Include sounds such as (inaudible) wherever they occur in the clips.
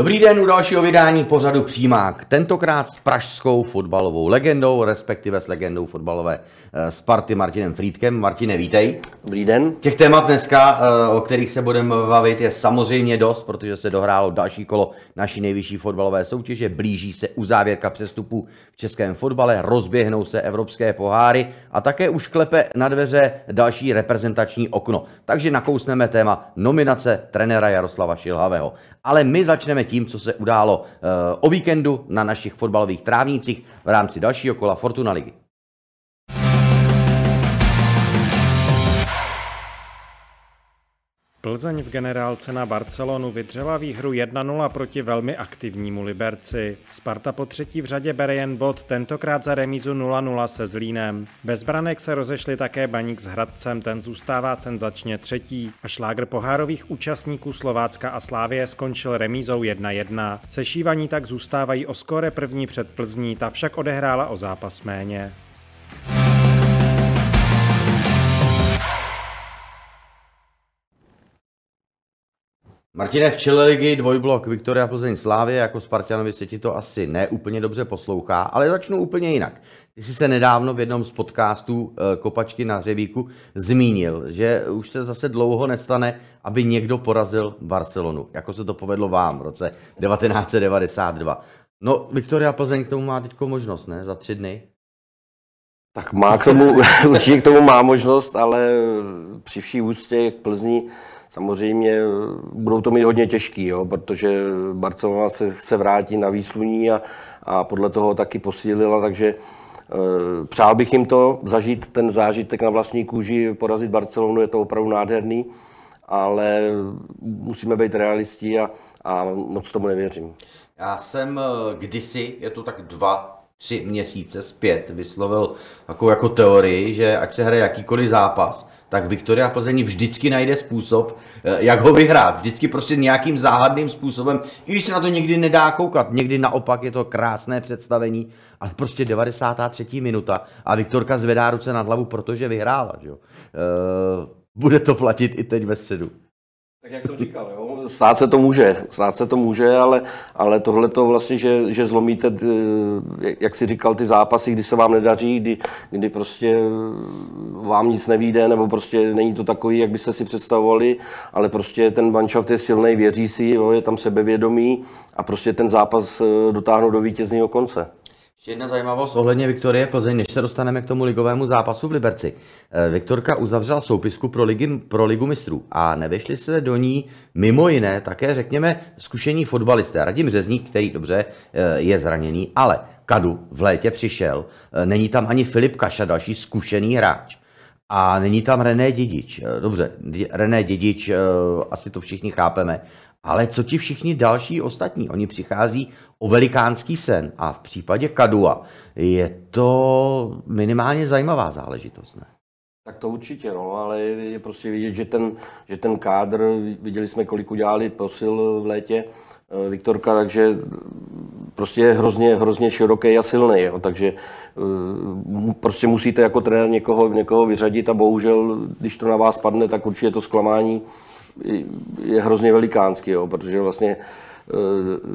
Dobrý den u dalšího vydání pořadu Přímák. Tentokrát s pražskou fotbalovou legendou, respektive s legendou fotbalové eh, Sparty Martinem Frýdkem. Martine, vítej. Dobrý den. Těch témat dneska, eh, o kterých se budeme bavit, je samozřejmě dost, protože se dohrálo další kolo naší nejvyšší fotbalové soutěže. Blíží se uzávěrka přestupů v českém fotbale, rozběhnou se evropské poháry a také už klepe na dveře další reprezentační okno. Takže nakousneme téma nominace trenéra Jaroslava Šilhavého. Ale my začneme tím, co se událo eh, o víkendu na našich fotbalových trávnících v rámci dalšího kola Fortuna ligy. Plzeň v generálce na Barcelonu vydřela výhru 1-0 proti velmi aktivnímu Liberci. Sparta po třetí v řadě bere jen bod, tentokrát za remízu 0-0 se Zlínem. Bez branek se rozešli také Baník s Hradcem, ten zůstává senzačně třetí. A šlágr pohárových účastníků Slovácka a Slávie skončil remízou 1-1. Sešívaní tak zůstávají o skóre první před Plzní, ta však odehrála o zápas méně. Martine, v čele ligy dvojblok Viktoria Plzeň Slávě, jako Spartanovi se ti to asi neúplně dobře poslouchá, ale začnu úplně jinak. Ty jsi se nedávno v jednom z podcastů eh, Kopačky na Řevíku zmínil, že už se zase dlouho nestane, aby někdo porazil Barcelonu, jako se to povedlo vám v roce 1992. No, Viktoria Plzeň k tomu má teď možnost, ne? Za tři dny. Tak má k tomu, (laughs) určitě k tomu má možnost, ale při vší úctě k Plzni Samozřejmě eh, budou to mít hodně těžký, jo, protože Barcelona se chce vrátit na výsluní a, a podle toho taky posílila, takže e, přál bych jim to, zažít ten zážitek na vlastní kůži, porazit Barcelonu, je to opravdu nádherný, ale musíme být realisti a, a moc tomu nevěřím. Já jsem eh, kdysi, je to tak dva, tři měsíce zpět, vyslovil takovou jako teorii, že ať se hraje jakýkoliv zápas, tak Viktoria Plzeň vždycky najde způsob, eh, jak ho vyhrát. Vždycky prostě nějakým záhadným způsobem, i když se na to někdy nedá koukat, někdy naopak je to krásné představení, ale prostě 93. minuta a Viktorka zvedá ruce nad hlavu, protože vyhrála. Že? E, bude to platit i teď ve středu. Tak jak jsem říkal, jo, stát se to může, stát se to může, ale, ale tohle to vlastně, že, že zlomíte, jak si říkal, ty zápasy, kdy se vám nedaří, kdy, kdy prostě vám nic nevíde, nebo prostě není to takový, jak byste si představovali, ale prostě ten manšaft je silný, věří si, jo, je tam sebevědomý a prostě ten zápas eh, dotáhnou do vítězného konce. Ještě jedna zajímavost ohledně Viktorie Plzeň, než se dostaneme k tomu ligovému zápasu v Liberci. Eh, Viktorka uzavřela soupisku pro, ligy, pro ligu mistrů a nevešli se do ní mimo jiné také, řekněme, zkušení fotbalisté. Radim Řezník, který dobře eh, je zraněný, ale Kadu v létě přišel, eh, není tam ani Filip Kaša, další zkušený hráč. A není tam René Dědič. Dobře, René Dědič, asi to všichni chápeme, ale co ti všichni další ostatní? Oni přichází o velikánský sen a v případě Kadua je to minimálně zajímavá záležitost, ne? Tak to určitě, no, ale je prostě vidět, že ten, že ten kádr, viděli jsme, kolik udělali posil v létě, eh, Viktorka, takže prostě je hrozně, hrozně široký a silný, jo, takže eh, prostě musíte jako trenér někoho, někoho vyřadit a bohužel, když to na vás padne, tak určitě to zklamání je hrozně velikánský, jo, protože vlastně eh,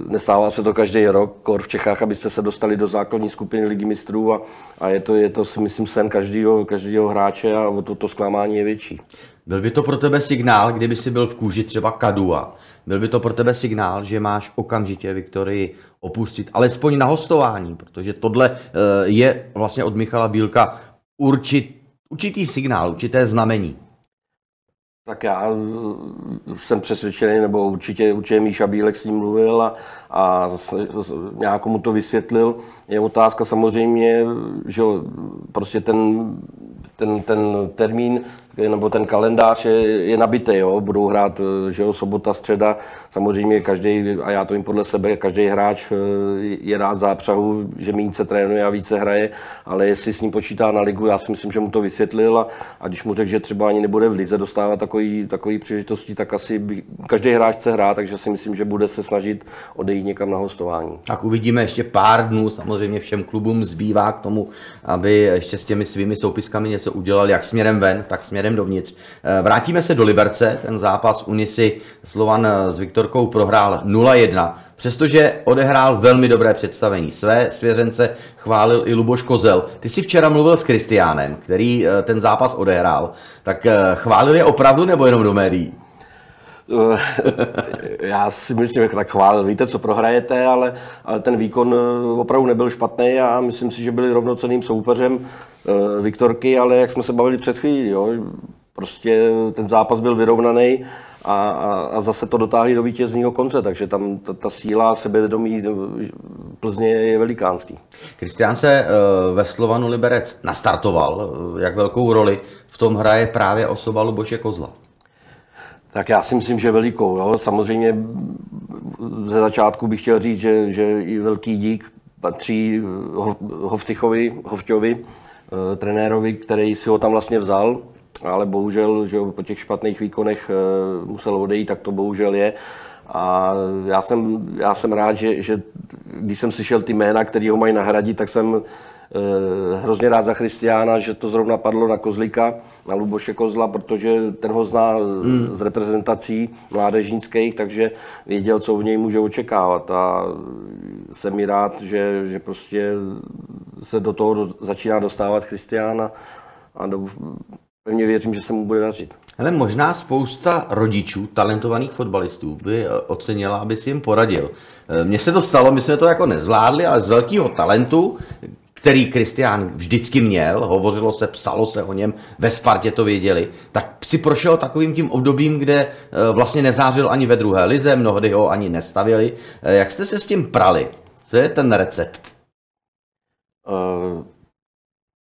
nestává se to každý rok, kor v Čechách, abyste se dostali do základní skupiny ligy mistrů a, a je, to, je to si myslím sen každého, každého hráče a to, to zklamání je větší. Byl by to pro tebe signál, kdyby si byl v kůži třeba Kadua, byl by to pro tebe signál, že máš okamžitě Viktorii opustit, alespoň na hostování, protože tohle eh, je vlastně od Michala Bílka určit, určitý signál, určité znamení. Tak já jsem přesvědčený, nebo určitě, určitě Míša Bílek s ním mluvil a, a nějak mu to vysvětlil. Je otázka samozřejmě, že prostě ten, ten, ten termín nebo ten kalendář je, je nabitý, jo? budou hrát že jo, sobota, středa, samozřejmě každý, a já to jim podle sebe, každý hráč eh, je rád zápřahu, že méně se trénuje a více hraje, ale jestli s ním počítá na ligu, já si myslím, že mu to vysvětlil a, a když mu řekl, že třeba ani nebude v lize dostávat takový, takový příležitosti, tak asi by, každý hráč chce hrát, takže si myslím, že bude se snažit odejít někam na hostování. Tak uvidíme ještě pár dnů, samozřejmě všem klubům zbývá k tomu, aby ještě s těmi svými soupiskami něco udělali, jak směrem ven, tak směrem směrem dovnitř. Eh, vrátíme se do Liberce, ten zápas Unisy Slovan s Viktorkou prohrál 0-1, přestože odehrál velmi dobré představení. Své svěřence chválil i Luboš Kozel. Ty jsi včera mluvil s Kristiánem, který ten zápas odehrál. Tak chválil je opravdu nebo jenom do médií? Eh, (laughs) já si myslím, že tak chválil, víte, co prohrajete, ale, ale ten výkon eh, opravdu nebyl špatný a myslím si, že byli rovnocenným soupeřem eh, Viktorky, ale jak jsme se bavili před chvílí, jo, prostě ten zápas byl vyrovnaný a, a, a zase to dotáhli do vítězního konce, takže tam ta, ta síla sebevědomí Plzně je velikánský. Kristián se ve Slovanu Liberec nastartoval. Jak velkou roli v tom hraje právě osoba Luboše Kozla? Tak já si myslím, že velikou. Jo. Samozřejmě ze začátku bych chtěl říct, že, že i velký dík patří Hovtychovi, Hovťovi, eh, trenérovi, který si ho tam vlastně vzal, ale bohužel, že po těch špatných výkonech eh, musel odejít, tak to bohužel je. A já jsem, já jsem rád, že, že když jsem slyšel ty jména, které ho mají nahradit, tak jsem hrozně rád za Christiána, že to zrovna padlo na Kozlika, na Luboše Kozla, protože ten ho zná hmm. z reprezentací mládežnických, takže věděl, co v něj může očekávat. A jsem mi rád, že, že prostě se do toho začíná dostávat Christiána a do, pevně věřím, že se mu bude dařit. Ale možná spousta rodičů, talentovaných fotbalistů, by ocenila, aby si jim poradil. Eh, mně se to stalo, my jsme to jako nezvládli, ale z velkého talentu, který Kristián vždycky měl, hovořilo se, psalo se o něm, ve Spartě to věděli, tak si prošel takovým tím obdobím, kde eh, vlastně nezářil ani ve druhé lize, mnohdy ho ani nestavili. Eh, jak jste se s tím prali? Co je ten recept? Uh,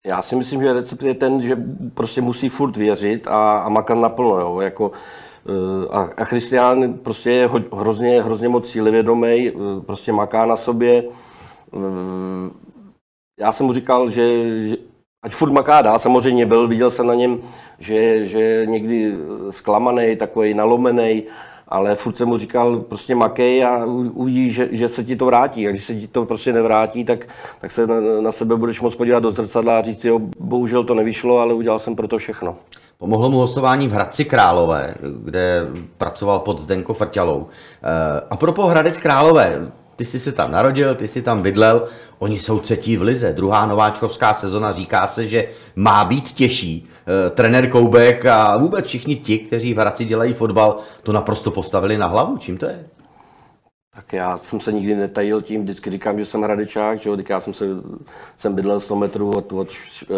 já si myslím, že recept je ten, že prostě musí furt věřit a, a makat naplno. Jo? Jako, a, a Christian prostě je hrozně, hrozně moc cílevědomý, prostě maká na sobě, já jsem mu říkal, že, že ať furt maká dál, samozřejmě byl, viděl jsem na něm, že, že někdy zklamaný, takový nalomený, ale furt jsem mu říkal, prostě makej a uvidíš, že, že se ti to vrátí. A když se ti to prostě nevrátí, tak, tak se na, na sebe budeš moct podívat do zrcadla a říct, jo, bohužel to nevyšlo, ale udělal jsem pro to všechno. Pomohlo mu hostování v Hradci Králové, kde pracoval pod Zdenko Frťalou. Eh, a pro Hradec Králové, ty jsi se tam narodil, ty jsi tam bydlel, oni jsou třetí v lize, druhá nováčkovská sezona, říká se, že má být těžší. E, trenér Koubek a vůbec všichni ti, kteří v Hradci dělají fotbal, to naprosto postavili na hlavu. Čím to je? Tak já jsem se nikdy netajil tím, vždycky říkám, že jsem hradečák, že jo, já jsem, se, jsem bydlel 100 metrů od, od e,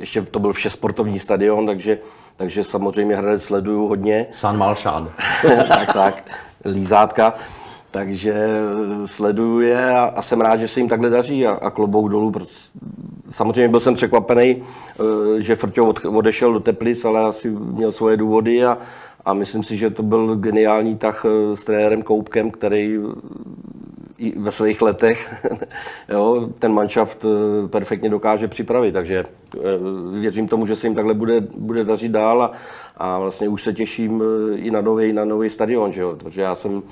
ještě to byl vše sportovní stadion, takže, takže samozřejmě Hradec sleduju hodně. San Malšán. (laughs) tak, tak, lízátka. Takže eh, sleduju je a, a jsem rád, že se jim takhle daří a, a klobouk dolů. Samozřejmě byl jsem překvapený, eh, že Frťo odešel do Teplic, ale asi měl svoje důvody a, a myslím si, že to byl geniální tah eh, s trenérem Koupkem, který i ve svých letech (laughs) jo, ten manšaft perfektně dokáže připravit, takže věřím tomu, že se jim takhle bude, bude dařit dál a, a vlastně už se těším i na nový, na nový stadion, že jo, protože já jsem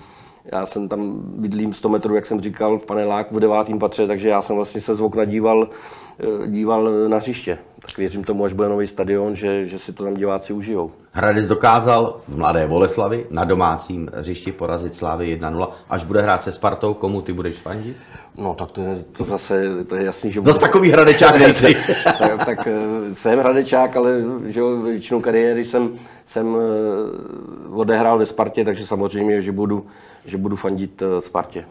já jsem tam bydlím 100 metrů, jak jsem říkal, v paneláku v devátém patře, takže já jsem vlastně se z okna díval, eh, díval na hřiště. Tak věřím tomu, až bude nový stadion, že, že si to tam diváci užijou. Hradec dokázal v Mladé Boleslavi na domácím hřišti porazit Slávy 1-0. Až bude hrát se Spartou, komu ty budeš fandit? No tak to, je, to zase, to je jasný, že... Zase takový hradečák (laughs) nejsi. tak, tak, eh, jsem hradečák, ale že většinu kariéry jsem, jsem eh, odehrál ve Spartě, takže samozřejmě, že budu, že budu fandit eh, Spartě.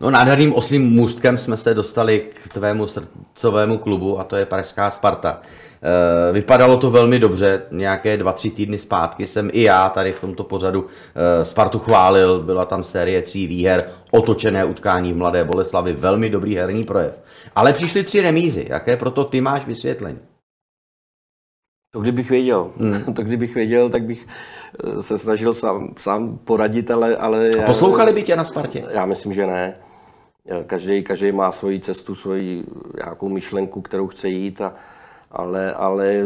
No nádherným oslým můstkem jsme se dostali k tvému srdcovému klubu a to je Pražská Sparta. Eh, vypadalo to velmi dobře, nějaké dva, tři týdny zpátky jsem i já tady v tomto pořadu eh, Spartu chválil, byla tam série tří výher, otočené utkání v Mladé Boleslavi, velmi dobrý herní projev. Ale přišly tři remízy, jaké proto ty máš vysvětlení? To kdybych věděl, hmm. (laughs) to kdybych věděl, tak bych eh, se snažil sám, sám poradit, ale... ale A poslouchali by tě na Spartě? Já myslím, že ne. Každý, každý má svoji cestu, svoji nějakou myšlenku, kterou chce jít, a, ale, ale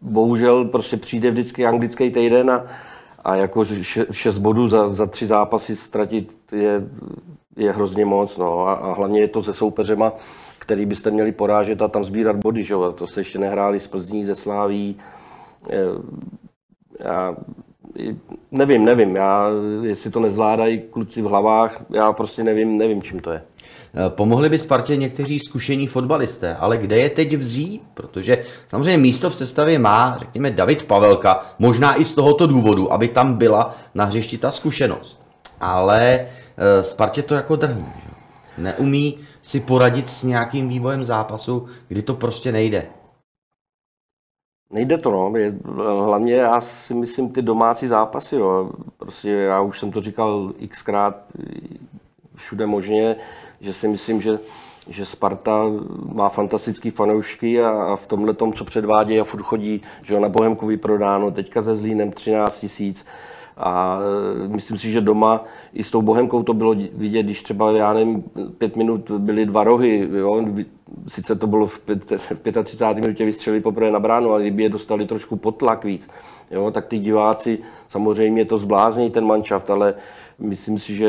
bohužel prostě přijde vždycky anglický týden a, a jako šest bodů za, za tři zápasy ztratit je, je hrozně moc. No. A, a hlavně je to se soupeřema, který byste měli porážet a tam sbírat body. Že? To se ještě nehráli z Plzní, ze Sláví, já nevím, nevím, já, jestli to nezvládají kluci v hlavách, já prostě nevím, nevím, čím to je. Eh, pomohli by Spartě někteří zkušení fotbalisté, ale kde je teď vzít? Protože samozřejmě místo v sestavě má, řekněme, David Pavelka, možná i z tohoto důvodu, aby tam byla na hřišti ta zkušenost. Ale eh, Spartě to jako drhne. Neumí si poradit s nějakým vývojem zápasu, kdy to prostě nejde. Nejde to, no. Hlavně já si myslím ty domácí zápasy, jo. Prostě já už jsem to říkal xkrát všude možně, že si myslím, že, že Sparta má fantastický fanoušky a, a v tomhle tom, co předvádí a furt chodí, že na Bohemku vyprodáno, teďka se Zlínem 13 tisíc, a e, myslím si, že doma i s tou Bohemkou to bylo vidět, když třeba, já nevím, pět minut byly dva rohy, jo? sice to bylo v, pět, v 35. minutě vystřelili poprvé na bránu, ale kdyby je dostali trošku pod tlak víc, jo? tak ty diváci samozřejmě to zblázní ten manšaft, ale myslím si, že,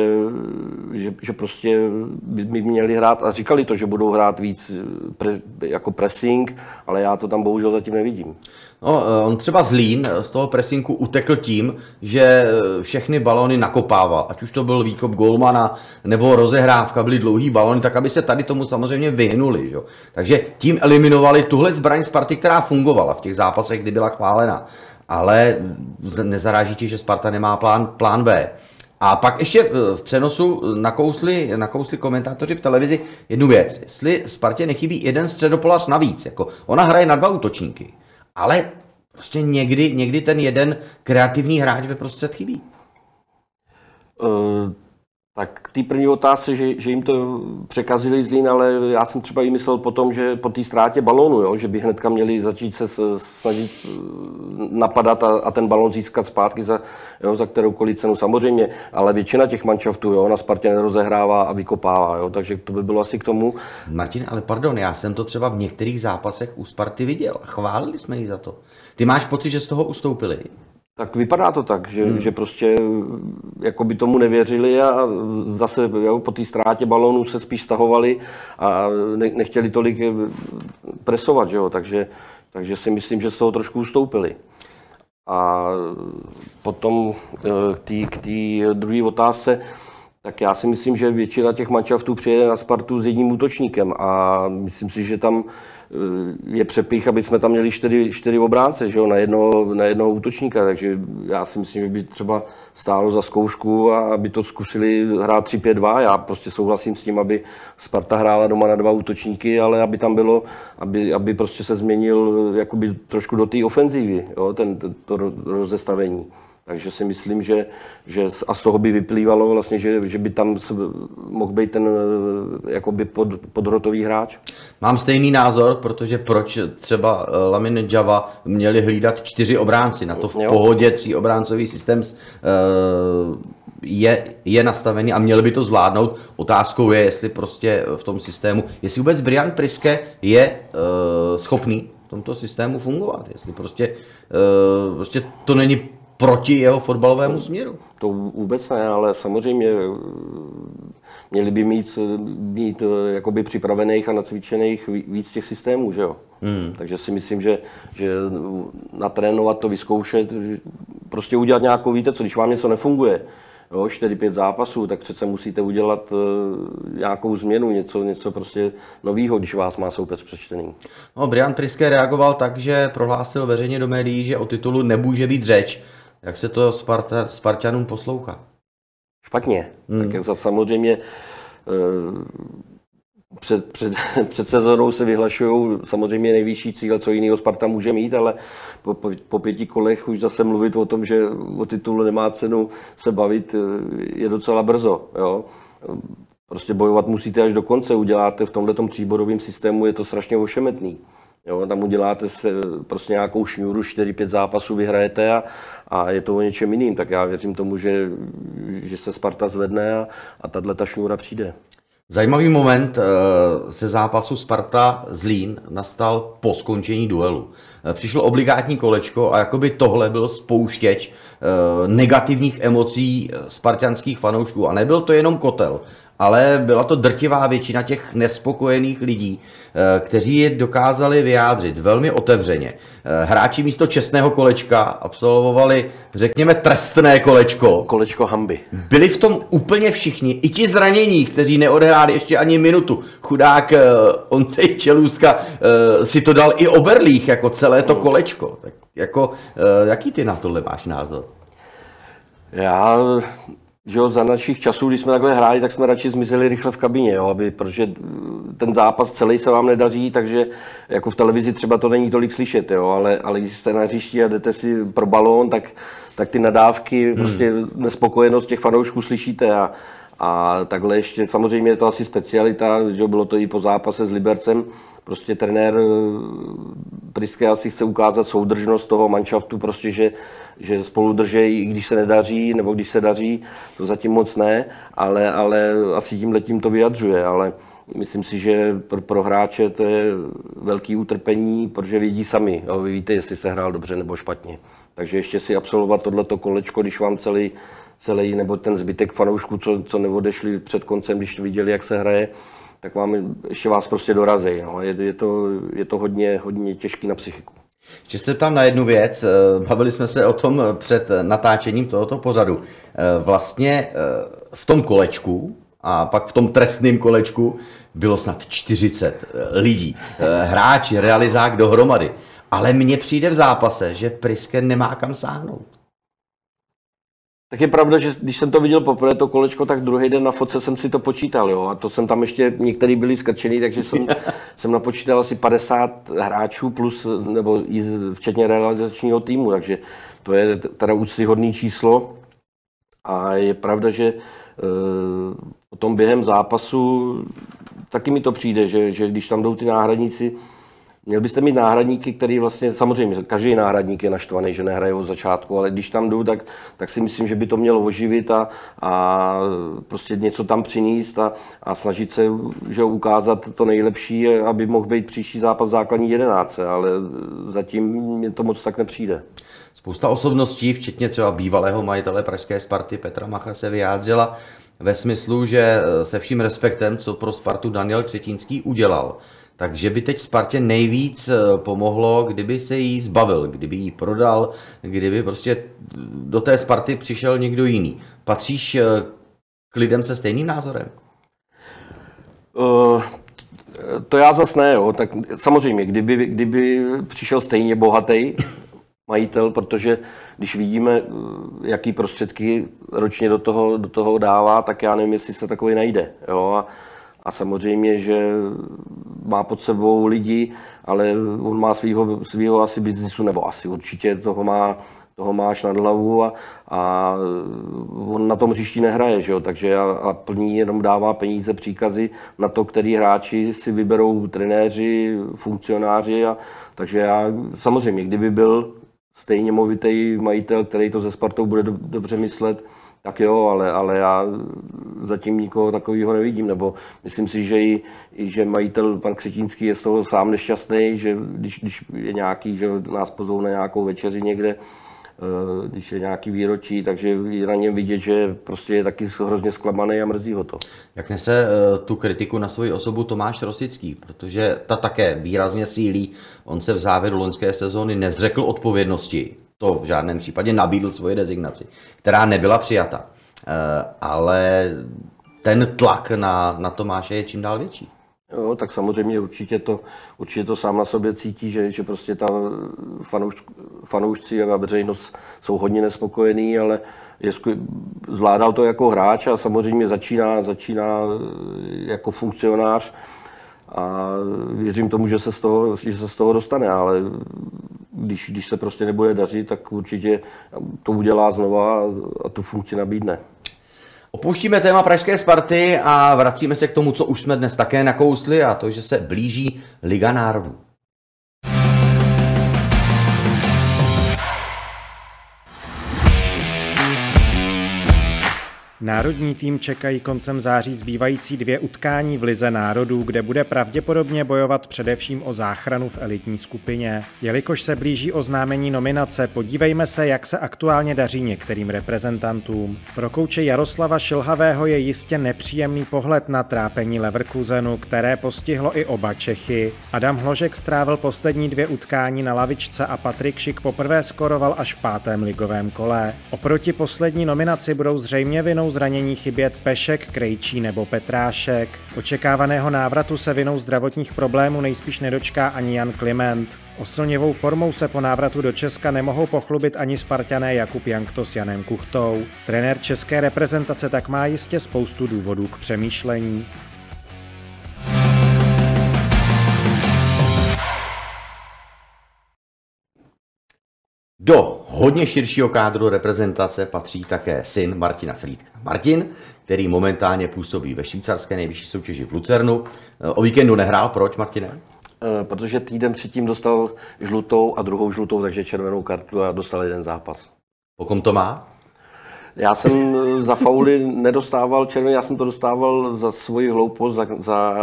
že, že prostě by, by měli hrát, a říkali to, že budou hrát víc pre, jako pressing, ale já to tam bohužel zatím nevidím. No, eh, on třeba Zlín z toho presinku utekl tím, že eh, všechny balony nakopával. Ať už to byl výkop golmana nebo rozehrávka, byly dlouhý balony, tak aby se tady tomu samozřejmě vyhnuli. Že? Takže tím eliminovali tuhle zbraň Sparty, která fungovala v těch zápasech, kdy byla chválena. Ale nezaráží ti, že Sparta nemá plán, plán B. A pak ještě eh, v přenosu nakousli, nakousli komentátoři v televizi jednu věc. Jestli Spartě nechybí jeden středopolař navíc. Jako ona hraje na dva útočníky. Ale prostě někdy, někdy ten jeden kreativní hráč ve prostřed chybí. Uh, tak k té první otázce, že, že jim to překazili Zlín, ale já jsem třeba i myslel potom, že po té ztrátě balónu, jo, že by hnedka měli začít se snažit eh, napadat a, a ten balón získat zpátky za, jo, za kteroukoliv cenu samozřejmě, ale většina těch manšaftů jo, na Spartě nerozehrává a vykopává, jo, takže to by bylo asi k tomu. Martin, ale pardon, já jsem to třeba v některých zápasech u Sparty viděl. Chválili jsme ji za to. Ty máš pocit, že z toho ustoupili? Tak vypadá to tak, že, hmm. že prostě jako by tomu nevěřili a zase jo, po té ztrátě balónu se spíš stahovali a ne, nechtěli tolik eh, presovat, že jo? Takže, takže si myslím, že z toho trošku ustoupili. A potom eh, k té druhé otázce, tak já si myslím, že většina těch manšaftů přijede na Spartu s jedním útočníkem a myslím si, že tam Eh, je přepich, aby jsme tam měli čtyři, čtyři obránce že jo, na, jednoho, na jednoho útočníka, takže já si myslím, že by třeba stálo za zkoušku a aby to zkusili hrát 3-5-2. Já prostě souhlasím s tím, aby Sparta hrála doma na dva útočníky, ale aby tam bylo, aby, aby prostě se změnil jakoby trošku do té ofenzívy, jo, ten, to rozestavení. Takže si myslím, že, že a z toho by vyplývalo vlastně, že, že by tam mohl být ten eh, jakoby pod, podrotový hráč. Mám stejný názor, protože proč třeba eh, Lamin Java měli hlídat čtyři obránci. Na to v jo. pohodě tří obráncový systém eh, je, je nastavený a měli by to zvládnout. Otázkou je, jestli prostě v tom systému, jestli vůbec Brian Priske je schopný v tomto systému fungovat. Jestli prostě, prostě to není proti jeho fotbalovému směru. To vůbec ne, ale samozřejmě eh, měli by mít, mít eh, jakoby připravených a nacvičených víc těch systémů, že jo. Hmm. Takže si myslím, že, že natrénovat to, vyzkoušet, prostě udělat nějakou, víte co, když vám něco nefunguje, jo, 4-5 zápasů, tak přece musíte udělat nějakou změnu, něco, něco prostě nového, když vás má soupeř přečtený. No, Brian Priske reagoval tak, že prohlásil veřejně do médií, že o titulu nemůže být řeč, jak se to Sparta, Spartanům poslouchá? Špatně. Hmm. Tak samozřejmě eh, před, před, (laughs) před sezónou se vyhlašují samozřejmě nejvyšší cíle, co jiného Sparta může mít, ale po, po, po pěti kolech už zase mluvit o tom, že o titulu nemá cenu se bavit, eh, je docela brzo. Jo? Prostě bojovat musíte až do konce, uděláte v tomhle tříborovém systému, je to strašně ošemetný. Jo, tam uděláte se prostě nějakou šňůru, 4-5 zápasů vyhrajete a, a je to o něčem jiným. Tak já věřím tomu, že, že se Sparta zvedne a, a tahle ta šňůra přijde. Zajímavý moment eh, se zápasu Sparta Zlín nastal po skončení duelu. Eh, přišlo obligátní kolečko a jakoby tohle byl spouštěč negativních emocí spartianských fanoušků. A nebyl to jenom kotel, ale byla to drtivá většina těch nespokojených lidí, eh, kteří je dokázali vyjádřit velmi otevřeně. Eh, hráči místo čestného kolečka absolvovali, řekněme, trestné kolečko. Kolečko hamby. Byli v tom úplně všichni, i ti zranění, kteří neodehráli ještě ani minutu. Chudák eh, on tej čelůstka si to dal i oberlých, jako celé to kolečko. Tak jako, jaký ty na tohle máš názor? Já že jo, za našich časů, když jsme takhle hráli, tak jsme radši zmizeli rychle v kabině, jo, aby, protože ten zápas celý se vám nedaří, takže jako v televizi třeba to není tolik slyšet, jo, ale, ale když jste na hřišti a jdete si pro balón, tak, tak ty nadávky, hmm. prostě nespokojenost těch fanoušků slyšíte a, a takhle ještě, samozřejmě je to asi specialita, že bylo to i po zápase s Libercem, prostě trenér eh, Priske asi chce ukázat soudržnost toho manšaftu, prostě, že, že spolu držejí, i když se nedaří, nebo když se daří, to zatím moc ne, ale, ale asi tím letím to vyjadřuje, ale myslím si, že pro, pro hráče to je velký utrpení, protože vidí sami, jo, vy víte, jestli se hrál dobře nebo špatně. Takže ještě si absolvovat tohleto kolečko, když vám celý, celý nebo ten zbytek fanoušků, co, co neodešli před koncem, když viděli, jak se hraje, tak vám, ještě vás prostě dorazí. No. Je, je, to, je to hodně, hodně těžký na psychiku. Ještě se tam na jednu věc. Eh, bavili jsme se o tom před natáčením tohoto pořadu. Eh, vlastně eh, v tom kolečku a pak v tom trestném kolečku bylo snad 40 lidí. Hráči, realizák dohromady. Ale mně přijde v zápase, že Priske nemá kam sáhnout. Tak je pravda, že když jsem to viděl poprvé, to kolečko, tak druhý den na fotce jsem si to počítal, jo. A to jsem tam ještě, některý byli skrčený, takže jsem, (laughs) jsem napočítal asi 50 hráčů plus, nebo i včetně realizačního týmu, takže to je teda úctyhodný číslo. A je pravda, že e, potom během zápasu taky mi to přijde, že, že když tam jdou ty náhradníci, Měl byste mít náhradníky, který vlastně, samozřejmě, každý náhradník je naštvaný, že nehraje od začátku, ale když tam jdu, tak, tak si myslím, že by to mělo oživit a, a prostě něco tam přinést a, a snažit se že ukázat to nejlepší, aby mohl být příští zápas základní jedenáce, ale zatím mě to moc tak nepřijde. Spousta osobností, včetně třeba bývalého majitele Pražské Sparty Petra Macha se vyjádřila ve smyslu, že se vším respektem, co pro Spartu Daniel Křetínský udělal, takže by teď Spartě nejvíc eh, pomohlo, kdyby se jí zbavil, kdyby ji prodal, kdyby prostě do té Sparty přišel někdo jiný. Patříš eh, k lidem se stejným názorem? Uh, to já zase ne, jo. Tak samozřejmě, kdyby, kdyby přišel stejně bohatý majitel, protože když vidíme, jaký prostředky ročně do toho, do toho dává, tak já nevím, jestli se takový najde. Jo. A, a samozřejmě, že má pod sebou lidi, ale on má svýho, svýho asi biznisu, nebo asi určitě toho má, toho máš nad hlavu a, a on na tom hřišti nehraje, že jo? takže a, a plní jenom dává peníze, příkazy na to, který hráči si vyberou trenéři, funkcionáři a takže já samozřejmě, kdyby byl stejně movitý majitel, který to ze Spartou bude do, dobře myslet, tak jo, ale, ale já zatím nikoho takového nevidím, nebo myslím si, že i, i že majitel pan Křetínský je z toho sám nešťastný, že když, když je nějaký, že nás pozvou na nějakou večeři někde, eh, když je nějaký výročí, takže je na něm vidět, že prostě je taky hrozně zklamaný a mrzí ho to. Jak nese eh, tu kritiku na svoji osobu Tomáš Rosický, protože ta také výrazně sílí. On se v závěru loňské sezóny nezřekl odpovědnosti to v žádném případě nabídl svoji rezignaci, která nebyla přijata. Eh, ale ten tlak na, na Tomáše je čím dál větší. Jo, tak samozřejmě určitě to, určitě to sám na sobě cítí, že, že prostě ta fanouš, fanoušci a veřejnost jsou hodně nespokojení, ale je, zvládal to jako hráč a samozřejmě začíná, začíná jako funkcionář a věřím tomu, že se z toho, že se z toho dostane, ale když, když se prostě nebude dařit, tak určitě to udělá znova a tu funkci nabídne. Opouštíme téma Pražské Sparty a vracíme se k tomu, co už jsme dnes také nakousli a to, že se blíží Liga národů. Národní tým čekají koncem září zbývající dvě utkání v Lize národů, kde bude pravděpodobně bojovat především o záchranu v elitní skupině. Jelikož se blíží oznámení nominace, podívejme se, jak se aktuálně daří některým reprezentantům. Pro kouče Jaroslava Šilhavého je jistě nepříjemný pohled na trápení Leverkusenu, které postihlo i oba Čechy. Adam Hložek strávil poslední dvě utkání na lavičce a Patrik Šik poprvé skoroval až v pátém ligovém kole. Oproti poslední nominaci budou zřejmě vinou zranění chybět Pešek, Krejčí nebo Petrášek. Očekávaného návratu se vinou zdravotních problémů nejspíš nedočká ani Jan Kliment. Oslněvou formou se po návratu do Česka nemohou pochlubit ani Spartané Jakub Jankto s Janem Kuchtou. Trenér české reprezentace tak má jistě spoustu důvodů k přemýšlení. Do hodně širšího kádru reprezentace patří také syn Martina Frýdka. Martin, který momentálně působí ve švýcarské nejvyšší soutěži v Lucernu. O víkendu nehrál, proč Martine? Eh, protože týden předtím dostal žlutou a druhou žlutou, takže červenou kartu a dostal jeden zápas. Po kom to má? Já jsem eh, za fauly nedostával červený, já jsem to dostával za svoji hloupost, za, za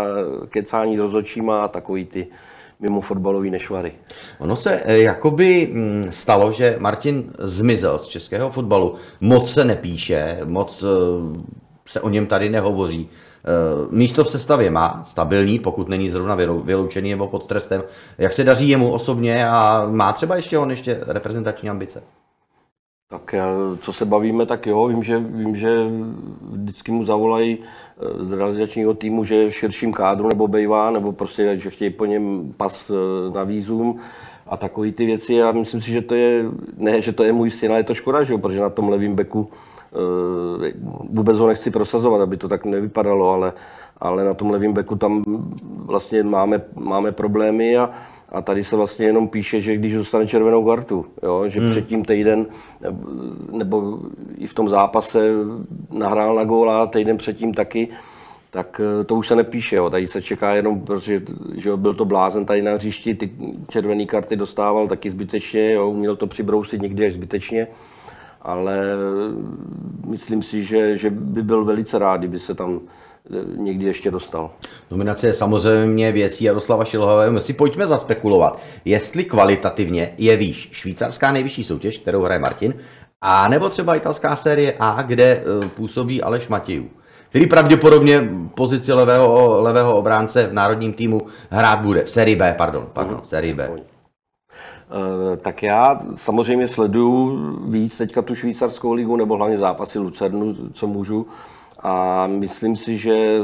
kecání rozhodčíma a takový ty mimo fotbalový nešvary. Ono se eh, jakoby mm, stalo, že Martin zmizel z českého fotbalu. Moc se nepíše, moc se o něm tady nehovoří. Místo v sestavě má, stabilní, pokud není zrovna vyloučený nebo pod trestem. Jak se daří jemu osobně a má třeba ještě on ještě reprezentační ambice? Tak já, co se bavíme, tak jo, vím, že, vím, že vždycky mu zavolají eh, z realizačního týmu, že je v širším kádru nebo bejvá, nebo prostě, že chtějí po něm pas eh, na výzum a takové ty věci. Já myslím si, že to je, ne, že to je můj syn, ale je to škoda, že jo, protože na tom levém beku e, vůbec ho nechci prosazovat, aby to tak nevypadalo, ale, ale na tom levém beku tam vlastně máme, máme problémy a, a tady se vlastně jenom píše, že když dostane červenou kartu, jo, že hmm. předtím týden nebo i v tom zápase nahrál na góla, týden předtím taky, tak eh, to už se nepíše. Jo. Tady se čeká jenom, protože že byl to blázen tady na hřišti, ty červené karty dostával taky zbytečně, jo. uměl to přibrousit někdy až zbytečně, ale myslím si, že, že by byl velice rád, kdyby se tam někdy ještě dostal. Nominace je samozřejmě věcí Jaroslava Šilhového. My si pojďme zaspekulovat, jestli kvalitativně je výš švýcarská nejvyšší soutěž, kterou hraje Martin, a nebo třeba italská série A, kde e, působí Aleš Matějů, který pravděpodobně pozici levého, levého obránce v národním týmu hrát bude. V sérii B, pardon, pardon, v sérii B. Uh, tak já samozřejmě sleduju víc teďka tu švýcarskou ligu, nebo hlavně zápasy Lucernu, co můžu. A myslím si, že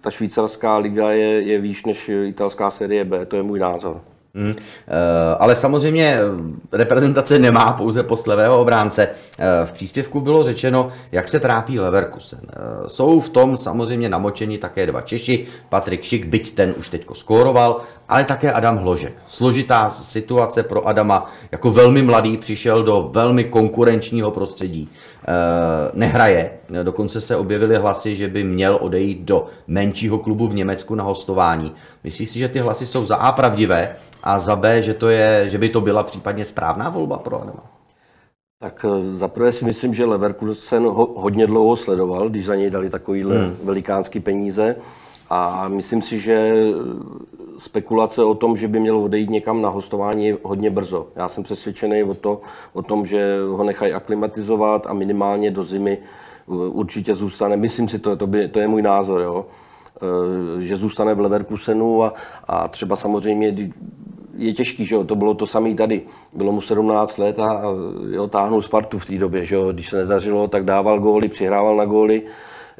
ta švýcarská liga je, je výš než italská série B, to je můj názor. Hmm. Ale samozřejmě reprezentace nemá pouze postlevého obránce. Eh, v příspěvku bylo řečeno, jak se trápí Leverkusen. Eh, jsou v tom samozřejmě namočeni také dva Češi, Patrik Šik, byť ten už teďko skóroval, ale také Adam Hložek. Složitá situace pro Adama, jako velmi mladý přišel do velmi konkurenčního prostředí. Nehraje, dokonce se objevily hlasy, že by měl odejít do menšího klubu v Německu na hostování. Myslíš si, že ty hlasy jsou za A pravdivé, a za B, že, to je, že by to byla případně správná volba pro Adama? Tak eh, zaprvé si myslím, že Leverkusen ho hodně dlouho sledoval, když za něj dali takovýhle hmm. velikánský peníze. A myslím si, že spekulace o tom, že by měl odejít někam na hostování je hodně brzo. Já jsem přesvědčený o, to, o tom, že ho nechají aklimatizovat a minimálně do zimy eh, určitě zůstane. Myslím si, to, to, by, to je můj názor, jo? Eh, že zůstane v Leverkusenu a, a třeba samozřejmě je těžký, že jo, to bylo to samé tady. Bylo mu 17 let a jo, táhnul Spartu v té době, že jo, když se nedařilo, tak dával góly, přihrával na góly,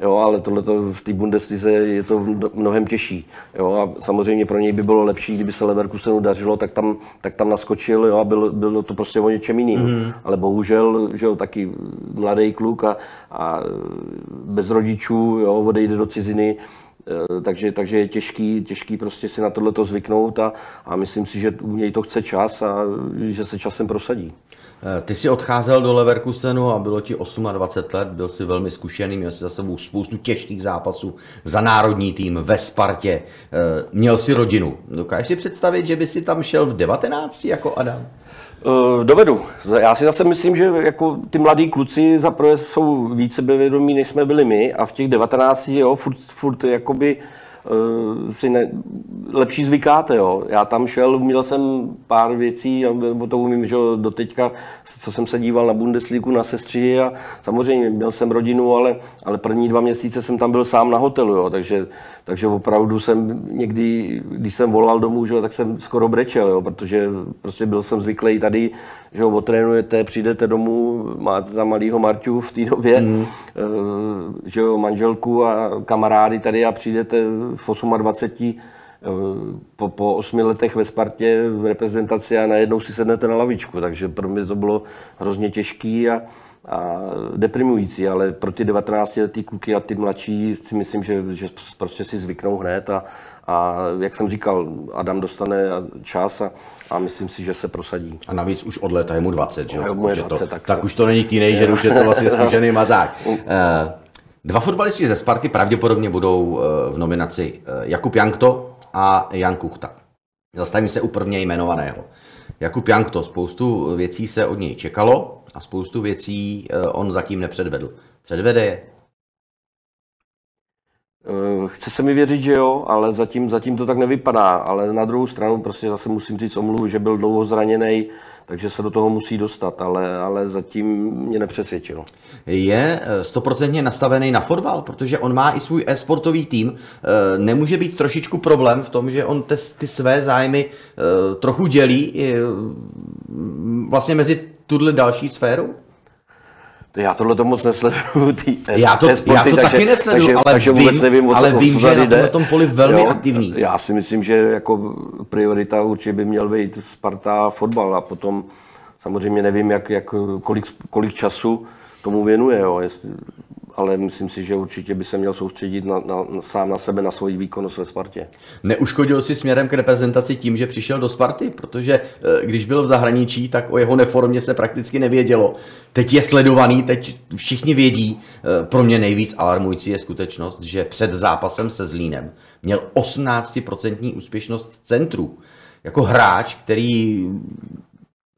jo, ale tohle v té Bundeslize je to mnohem těžší. Jo, a samozřejmě pro něj by bylo lepší, kdyby se Leverkusenu dařilo, tak tam, tak tam naskočil jo, a byl, bylo to prostě o něčem jiným. Mm. Ale bohužel, že jo, taky mladý kluk a, a bez rodičů jo, odejde do ciziny, takže, takže je těžký, těžký prostě si na tohle to zvyknout a, a myslím si, že u něj to chce čas a že se časem prosadí. Eh, ty jsi odcházel do Leverkusenu a bylo ti 28 let, byl jsi velmi zkušený, měl jsi za sebou spoustu těžkých zápasů za národní tým ve Spartě, eh, měl si rodinu. Dokážeš si představit, že by si tam šel v 19 jako Adam? Uh, dovedu. Já si zase myslím, že jako ty mladí kluci za prvé jsou více bevědomí, než jsme byli my a v těch 19 jo, furt, furt jakoby uh, si ne, lepší zvykáte. Jo. Já tam šel, měl jsem pár věcí, nebo to umím, že do teďka, co jsem se díval na Bundesligu, na sestři a samozřejmě měl jsem rodinu, ale, ale první dva měsíce jsem tam byl sám na hotelu, jo, takže, takže opravdu jsem někdy, když jsem volal domů, že, tak jsem skoro brečel, jo, protože prostě byl jsem zvyklý tady, že ho otrénujete, přijdete domů, máte tam malýho Marťu v té době, mm. že jo, manželku a kamarády tady a přijdete v 28 po, po osmi letech ve Spartě v reprezentaci a najednou si sednete na lavičku, takže pro mě to bylo hrozně těžký a, a deprimující, ale pro ty 19 letý kluky a ty mladší si myslím, že, že prostě si zvyknou hned a, a jak jsem říkal, Adam dostane čas a, a myslím si, že se prosadí. A navíc už od léta je mu 20, že jo? Už 20, to, tak, tak už to není teenager, už je to vlastně (laughs) zkušený mazák. Uh, dva fotbalisti ze Sparty pravděpodobně budou v nominaci Jakub Jankto a Jan Kuchta. Zastavím se u prvně jmenovaného. Jakub Jankto, spoustu věcí se od něj čekalo a spoustu věcí on zatím nepředvedl. Předvede je? Eh, chce se mi věřit, že jo, ale zatím, zatím to tak nevypadá. Ale na druhou stranu prostě zase musím říct omluvu, že byl dlouho zraněný, takže se do toho musí dostat, ale, ale zatím mě nepřesvědčil. Je eh, stoprocentně nastavený na fotbal, protože on má i svůj e-sportový tým. Eh, nemůže být trošičku problém v tom, že on ty, ty své zájmy trochu dělí vlastně mezi tuhle další sféru? Já tohle to moc nesleduju. Ty já to, sporty, já to takže, taky nesleduju, takže, ale takže vím, nevím, ale vím, že je na tom poli velmi jo, aktivní. Já si myslím, že jako priorita určitě by měl být Sparta a fotbal a potom samozřejmě nevím, jak, jak, kolik, kolik času tomu věnuje. Jo. Jestli, ale myslím si, že určitě by se měl soustředit na, na, sám na sebe, na svoji výkonnost ve Spartě. Neuškodil si směrem k reprezentaci tím, že přišel do Sparty, protože eh, když byl v zahraničí, tak o jeho neformě se prakticky nevědělo. Teď je sledovaný, teď všichni vědí. Eh, pro mě nejvíc alarmující je skutečnost, že před zápasem se Zlínem měl 18% úspěšnost centru. Jako hráč, který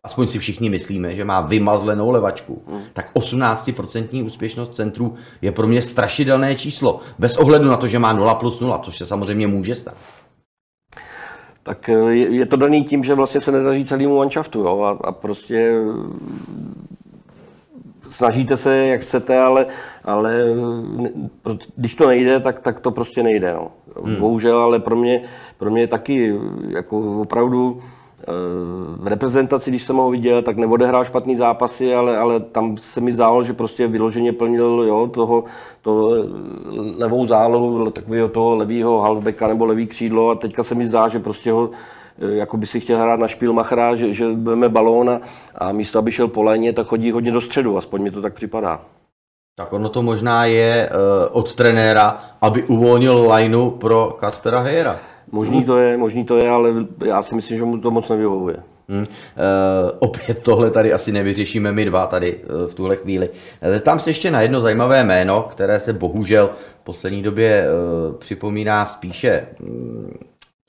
aspoň si všichni myslíme, že má vymazlenou levačku, hmm. tak 18% úspěšnost centrů je pro mě strašidelné číslo. Bez ohledu na to, že má 0 plus 0, což se samozřejmě může stát. Tak eh, je, je to daný tím, že vlastně se nedaří celému manšaftu jo? A, a prostě snažíte se, jak chcete, ale, ale když to nejde, tak, tak to prostě nejde. No. Hmm. Bohužel, ale pro mě, pro mě taky jako opravdu v reprezentaci, když jsem ho viděl, tak neodehrál špatný zápasy, ale, ale tam se mi zdálo, že prostě vyloženě plnil jo, toho, to levou zálohu, takového toho levého halfbacka nebo levý křídlo a teďka se mi zdá, že prostě ho jako by si chtěl hrát na špílmachra, že, že budeme balón a, a místo, aby šel po léně, tak chodí hodně do středu, aspoň mi to tak připadá. Tak ono to možná je uh, od trenéra, aby uvolnil lineu pro Kaspera Hejera. Možný to je, možný to je, ale já si myslím, že mu to moc nevyhovuje. Hmm. Uh, opět tohle tady asi nevyřešíme my dva tady uh, v tuhle chvíli. Tam se ještě na jedno zajímavé jméno, které se bohužel v poslední době uh, připomíná spíše um,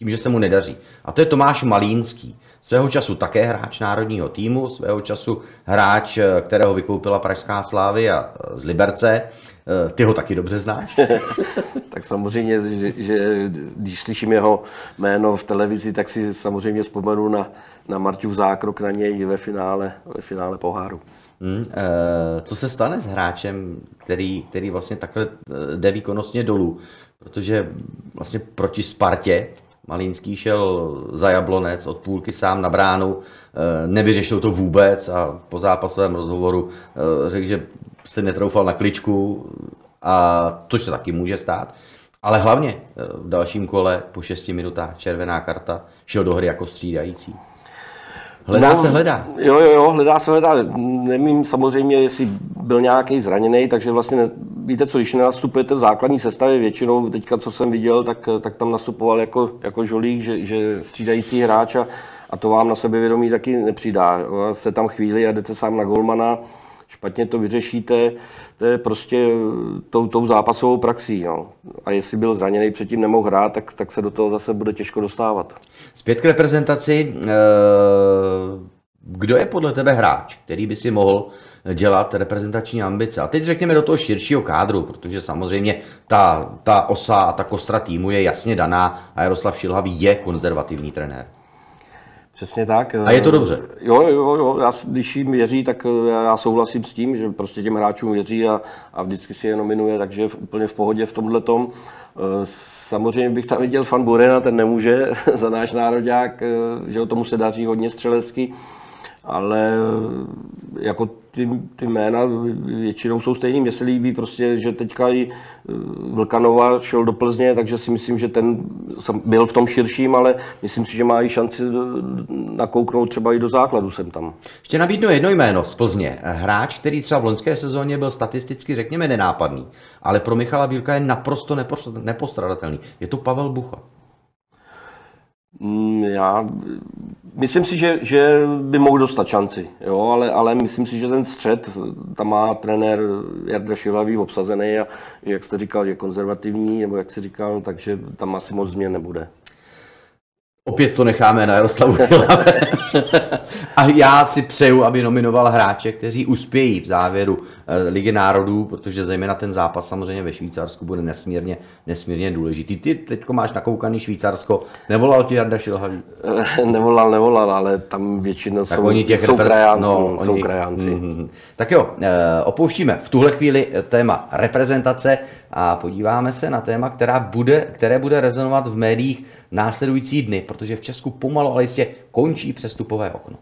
tím, že se mu nedaří. A to je Tomáš Malínský. Svého času také hráč národního týmu, svého času hráč, kterého vykoupila Pražská slávy a z Liberce. Eh, ty ho taky dobře znáš? (laughs) tak samozřejmě, že, že když slyším jeho jméno v televizi, tak si samozřejmě vzpomenu na, na Marťův zákrok na něj ve finále, ve finále poháru. Hmm, co se stane s hráčem, který, který vlastně takhle eh, jde výkonnostně dolů? Protože vlastně proti Spartě Malínský šel za Jablonec od půlky sám na bránu, nevyřešil to vůbec a po zápasovém rozhovoru řekl, že se netroufal na kličku, a což se taky může stát. Ale hlavně eh, v dalším kole po 6 minutách červená karta šel do hry jako střídající. Hledá no, se, hledá. Jo, jo, jo, hledá se, hledá. Nevím samozřejmě, jestli byl nějaký zraněný, takže vlastně ne, víte co, když nenastupujete v základní sestavě, většinou teďka, co jsem viděl, tak, tak tam nastupoval jako, jako žolík, že, že střídající hráč a, a to vám na sebevědomí taky nepřidá. Jste tam chvíli a jdete sám na golmana, špatně to vyřešíte, to je prostě tou, tou zápasovou praxí. No. A jestli byl zraněný, předtím nemohl hrát, tak, tak se do toho zase bude těžko dostávat. Zpět k reprezentaci. kdo je podle tebe hráč, který by si mohl dělat reprezentační ambice? A teď řekněme do toho širšího kádru, protože samozřejmě ta, ta osa a ta kostra týmu je jasně daná a Jaroslav Šilhavý je konzervativní trenér. Přesně tak. A je to dobře? Jo, jo, jo. Já, když jim věří, tak já souhlasím s tím, že prostě těm hráčům věří a, a vždycky si je nominuje, takže v, úplně v pohodě v tomhle tom. Samozřejmě bych tam viděl fan Burena, ten nemůže (laughs) za náš národák, že tomu se daří hodně střelecky ale eh, jako ty, ty jména většinou jsou stejný. Mně se líbí prostě, že teďka i eh, Vlkanova šel do Plzně, takže si myslím, že ten byl v tom širším, ale myslím si, že má i šanci nakouknout třeba i do základu sem tam. Ještě nabídnu jedno jméno z Plzně. Hráč, který třeba v loňské sezóně byl statisticky, řekněme, nenápadný, ale pro Michala Bílka je naprosto nepostradatelný. Je to Pavel Bucha. Mm, já myslím si, že, že by mohl dostat šanci, jo, ale, ale myslím si, že ten střed, tam má trenér Jarda Šilavý obsazený a jak jste říkal, že konzervativní, nebo jak jste říkal, takže tam asi moc změn nebude. Opět to necháme na Jaroslavu (laughs) A já si přeju, aby nominoval hráče, kteří uspějí v závěru eh, Ligy národů, protože zejména ten zápas samozřejmě ve Švýcarsku bude nesmírně, nesmírně důležitý. Ty teď máš nakoukaný Švýcarsko. Nevolal ti Jarda Šilhavý? Eh, nevolal, nevolal, ale tam většinou tak jsou, oni těch jsou, kraján, no, jsou oni, krajánci. Mm-hmm. Tak jo, eh, opouštíme v tuhle chvíli téma reprezentace a podíváme se na téma, která bude, které bude rezonovat v médiích následující dny, protože v Česku pomalu, ale jistě končí přestupové okno.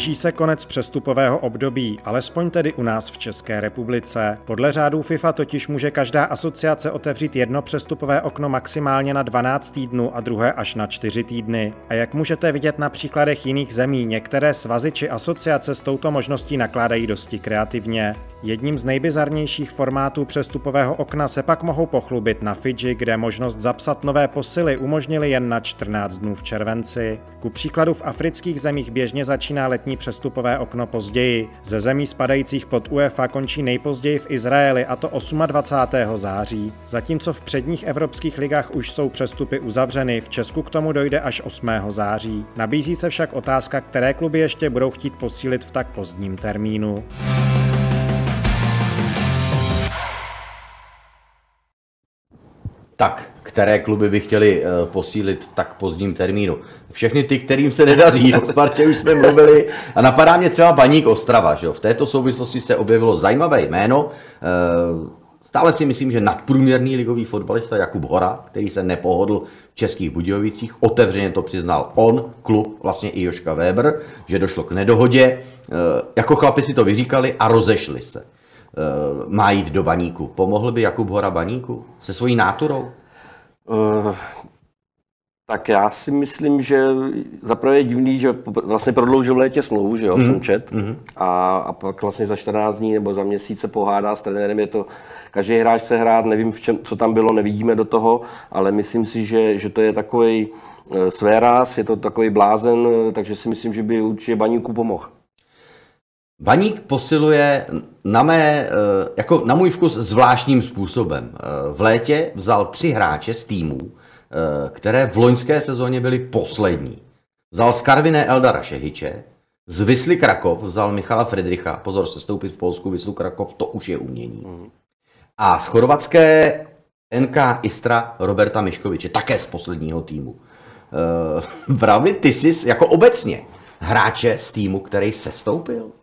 Blíží se konec přestupového období, alespoň tedy u nás v České republice. Podle řádů FIFA totiž může každá asociace otevřít jedno přestupové okno maximálně na 12 týdnů a druhé až na 4 týdny. A jak můžete vidět na příkladech jiných zemí, některé svazy či asociace s touto možností nakládají dosti kreativně. Jedním z nejbizarnějších formátů přestupového okna se pak mohou pochlubit na Fidži, kde možnost zapsat nové posily umožnili jen na 14 dnů v červenci. Ku příkladu v afrických zemích běžně začíná letní přestupové okno později. Ze zemí spadajících pod UEFA končí nejpozději v Izraeli a to 28. září. Zatímco v předních evropských ligách už jsou přestupy uzavřeny, v Česku k tomu dojde až 8. září. Nabízí se však otázka, které kluby ještě budou chtít posílit v tak pozdním termínu. Tak, které kluby by chtěli uh, posílit v tak pozdním termínu? Všechny ty, kterým se nedaří. O Spartě už jsme mluvili. A napadá mě třeba Baník Ostrava. Že jo? V této souvislosti se objevilo zajímavé jméno. Uh, Stále si myslím, že nadprůměrný ligový fotbalista Jakub Hora, který se nepohodl v Českých Budějovicích, otevřeně to přiznal on, klub, vlastně i Joška Weber, že došlo k nedohodě. Eh, jako chlapi si to vyříkali a rozešli se. Eh, má jít do baníku. Pomohl by Jakub Hora baníku se svojí náturou? Uh, tak já si myslím, že zaprvé je divný, že vlastně prodloužil v létě smlouvu, že jo, mm. jsem čet, mm. a, a pak vlastně za 14 dní nebo za měsíc se pohádá s trenérem, je to, každý hráč se hrát, nevím, v čem, co tam bylo, nevidíme do toho, ale myslím si, že, že to je takový své ráz, je to takový blázen, takže si myslím, že by určitě baníku pomohl. Baník posiluje na, mé, eh, jako na můj vkus zvláštním způsobem. Eh, v létě vzal tři hráče z týmů, eh, které v loňské sezóně byly poslední. Vzal z Karviné Eldara Šehiče, z Vysly Krakov vzal Michala Friedricha, pozor, se stoupit v Polsku, Vyslu Krakov, to už je umění. A z chorvatské NK Istra Roberta Miškoviče, také z posledního týmu. (laughs) Právě ty jsi jako obecně hráče z týmu, který se stoupil?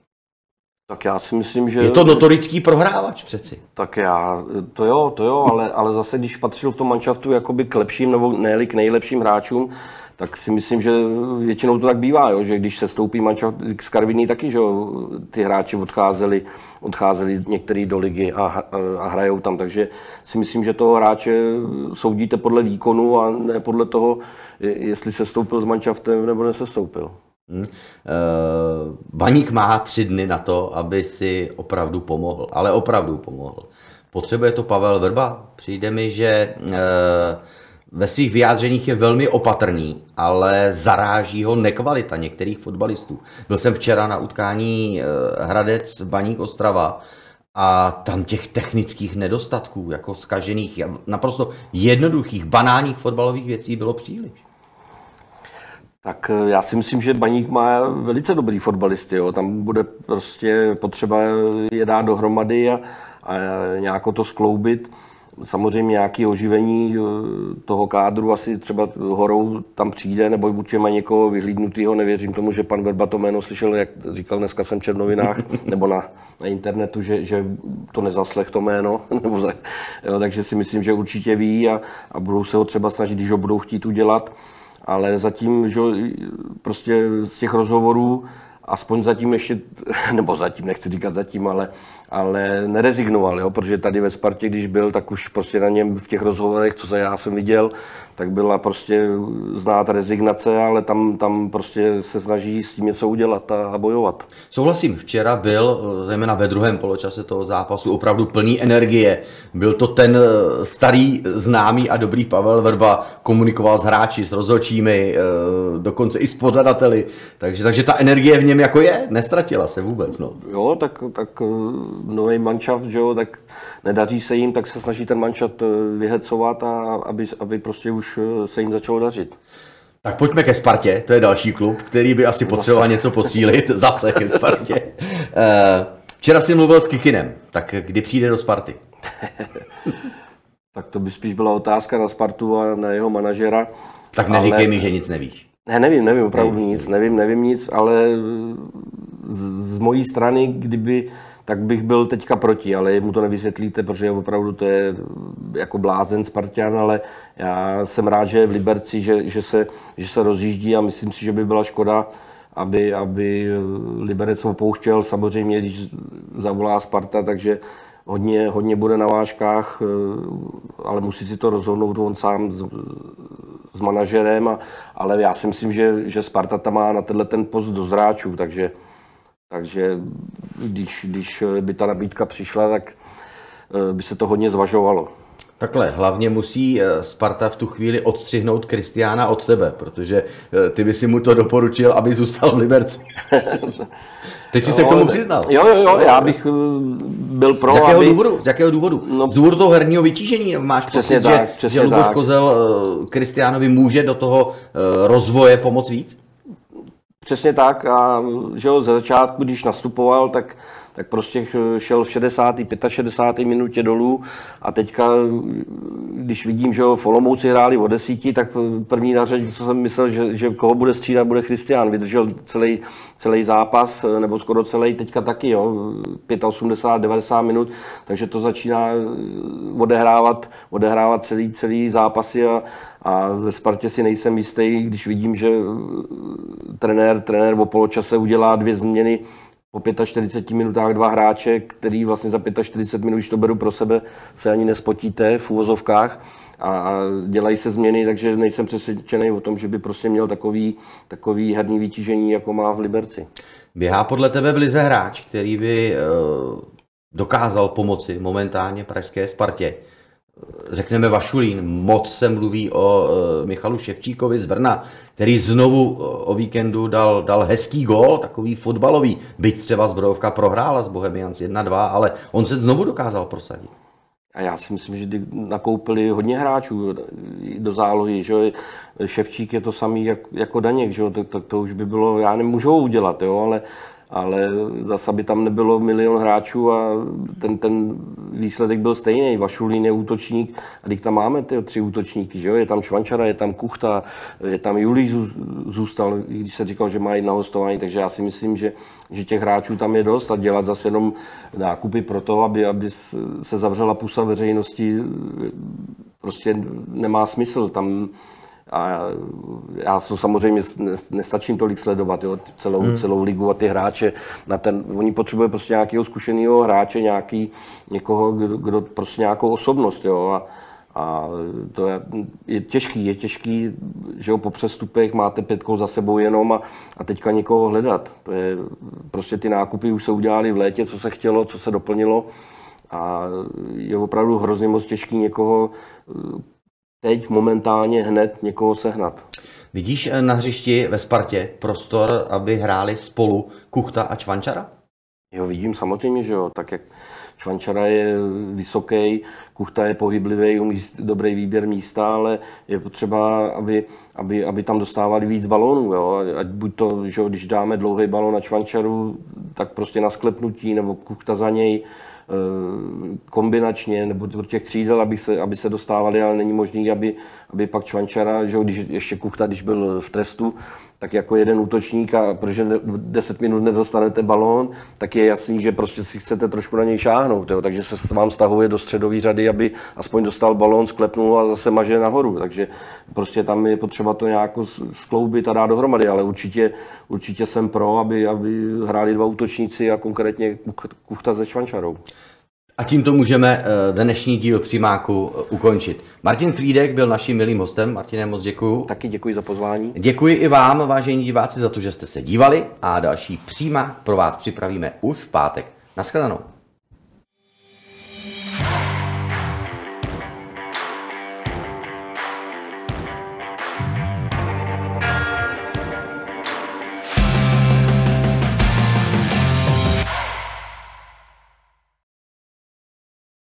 Tak já si myslím, že... Je to notorický prohrávač přeci. Tak já, to jo, to jo, ale, ale zase když patřil v tom manšaftu jakoby k lepším nebo ne k nejlepším hráčům, tak si myslím, že většinou to tak bývá, jo, že když se stoupí manšaft z Karviní taky, že jo, ty hráči odcházeli, odcházeli některý do ligy a, a, a hrajou tam, takže si myslím, že toho hráče soudíte podle výkonu a ne podle toho, jestli se stoupil s manšaftem nebo nesestoupil. Hmm. Baník má tři dny na to, aby si opravdu pomohl, ale opravdu pomohl. Potřebuje to Pavel Vrba? Přijde mi, že eh, ve svých vyjádřeních je velmi opatrný, ale zaráží ho nekvalita některých fotbalistů. Byl jsem včera na utkání eh, Hradec Baník Ostrava a tam těch technických nedostatků, jako skažených, naprosto jednoduchých, banálních fotbalových věcí bylo příliš. Tak eh, já si myslím, že Baník má velice dobrý fotbalisty. Jo. Tam bude prostě potřeba je dát dohromady a, a nějak to skloubit. Samozřejmě nějaké oživení eh, toho kádru asi třeba horou tam přijde, nebo určitě má někoho vyhlídnutého. Nevěřím tomu, že pan Verba to jméno slyšel, jak říkal dneska jsem v novinách, (laughs) nebo na, na internetu, že, že to nezaslech to jméno. (laughs) nebo za, jo, takže si myslím, že určitě ví a, a budou se ho třeba snažit, když ho budou chtít udělat. Ale zatím, že prostě z těch rozhovorů aspoň zatím ještě, (laughs) nebo zatím, nechci říkat zatím, ale, ale nerezignoval, jo? protože tady ve Spartě, když byl, tak už prostě na něm v těch rozhovorech, co já jsem viděl, tak byla prostě znát rezignace, ale tam, tam prostě se snaží s tím něco udělat a, a bojovat. Souhlasím, včera byl, zejména ve druhém poločase toho zápasu, opravdu plný energie. Byl to ten eh, starý, známý a dobrý Pavel Verba, komunikoval s hráči, s rozhodčími, eh, dokonce i s pořadateli, takže, takže ta energie v něm jako je, nestratila se vůbec. No. Jo, tak, tak eh, nový manšaft, že jo, tak nedaří se jim, tak se snaží ten manšaft vyhecovat a aby, aby prostě už už eh, se jim začalo dařit. Tak pojďme ke Spartě, to je další klub, který by asi potřeboval Zase. něco posílit. (laughs) Zase ke Spartě. Eh, včera jsi mluvil s Kikinem, tak kdy přijde do Sparty? (laughs) tak to by spíš byla otázka na Spartu a na jeho manažera. Tak neříkej ale... mi, že nic nevíš. Ne, nevím, nevím opravdu nevím. nic, nevím, nevím nic, ale z, z mojí strany, kdyby tak bych byl teďka proti, ale mu to nevysvětlíte, protože opravdu to je jako blázen Spartan, ale já jsem rád, že je v Liberci, že, že, se, že se rozjíždí a myslím si, že by byla škoda, aby, aby Liberec opouštěl. Samozřejmě, když zavolá Sparta, takže hodně, hodně bude na vážkách, ale musí si to rozhodnout on sám s, s manažerem, a, ale já si myslím, že, že Sparta tam má na tenhle ten post do zráčů, takže takže když, když by ta nabídka přišla, tak eh, by se to hodně zvažovalo. Takhle, hlavně musí eh, Sparta v tu chvíli odstřihnout Kristiána od tebe, protože eh, ty by si mu to doporučil, aby zůstal v Liberci. (laughs) Ty jsi no, se k tomu přiznal. Jo, jo, jo, já bych byl pro, Z jakého aby... důvodu? Z jakého důvodu? No, Z důvodu toho herního vytížení máš přesně pocit, tak, že, že Luboš Kozel Kristiánovi může do toho rozvoje pomoct víc? Přesně tak a že jo, ze začátku, když nastupoval, tak, tak prostě šel v 60. 65. minutě dolů a teďka, když vidím, že jo, v Olomouci hráli o desíti, tak první na řadě, co jsem myslel, že, že koho bude střídat, bude Christian. Vydržel celý, celý zápas, nebo skoro celý, teďka taky, jo, 85, 90 minut, takže to začíná odehrávat, odehrávat celý, celý zápasy a, a ve Spartě si nejsem jistý, když vidím, že eh, trenér, trenér o poločase udělá dvě změny po 45 minutách dva hráče, který vlastně za 45 minut, když to beru pro sebe, se ani nespotíte v úvozovkách a dělají se změny, takže nejsem přesvědčený o tom, že by prostě měl takový, takový herní vytížení, jako má v Liberci. Běhá podle tebe v Lize hráč, který by eh, dokázal pomoci momentálně pražské Spartě řekneme Vašulín, moc se mluví o e, Michalu Ševčíkovi z Brna, který znovu o víkendu dal, dal hezký gol, takový fotbalový, byť třeba Zbrojovka prohrála s Bohemians 1-2, ale on se znovu dokázal prosadit. A já si myslím, že nakoupili hodně hráčů do zálohy, že Ševčík je to samý jak, jako Daněk, že tak, tak to už by bylo, já nemůžu udělat, jo, ale ale zase by tam nebylo milion hráčů a ten, ten výsledek byl stejný. Vašulín je útočník a teď tam máme ty tři útočníky, že jo? je tam Švančara, je tam Kuchta, je tam Julí zůstal, když se říkal, že má jedna hostování, takže já si myslím, že, že těch hráčů tam je dost a dělat zase jenom nákupy pro to, aby, aby se zavřela pusa veřejnosti, prostě nemá smysl. Tam a já to samozřejmě nestačím tolik sledovat, jo, celou, hmm. celou ligu a ty hráče. Na ten, oni potřebují prostě nějakého zkušeného hráče, nějaký, někoho, kdo, kdo prostě nějakou osobnost. Jo, a, a to je, je těžký, je těžký, že jo, po přestupech máte pětkou za sebou jenom a, a teďka někoho hledat. To je, prostě ty nákupy už se udělali v létě, co se chtělo, co se doplnilo a je opravdu hrozně moc těžký někoho teď momentálně hned někoho sehnat. Vidíš eh, na hřišti ve Spartě prostor, aby hráli spolu Kuchta a Čvančara? Jo, vidím samozřejmě, že jo. Tak jak Švančara je vysoký, Kuchta je pohyblivý, umí dobrý výběr místa, ale je potřeba, aby, aby, aby tam dostávali víc balónů. Jo? Ať buď to, že když dáme dlouhý balón na Čvančaru, tak prostě na sklepnutí, nebo Kuchta za něj, kombinačně nebo do těch křídel, aby se, aby se dostávali, ale není možný, aby, aby pak Čvančara, že když ještě Kuchta, když byl v trestu, tak jako jeden útočník a protože 10 minut nedostanete balón, tak je jasný, že prostě si chcete trošku na něj šáhnout. Jo. Takže se vám stahuje do středové řady, aby aspoň dostal balón, sklepnul a zase maže nahoru. Takže prostě tam je potřeba to nějak skloubit a dát dohromady, ale určitě, určitě jsem pro, aby, aby hráli dva útočníci a konkrétně Kuchta se Švančarou. A tímto můžeme eh, dnešní díl přímáku eh, ukončit. Martin Frídek byl naším milým hostem. Martine, moc děkuji. Taky děkuji za pozvání. Děkuji i vám, vážení diváci, za to, že jste se dívali a další přímák pro vás připravíme už v pátek. Naschledanou.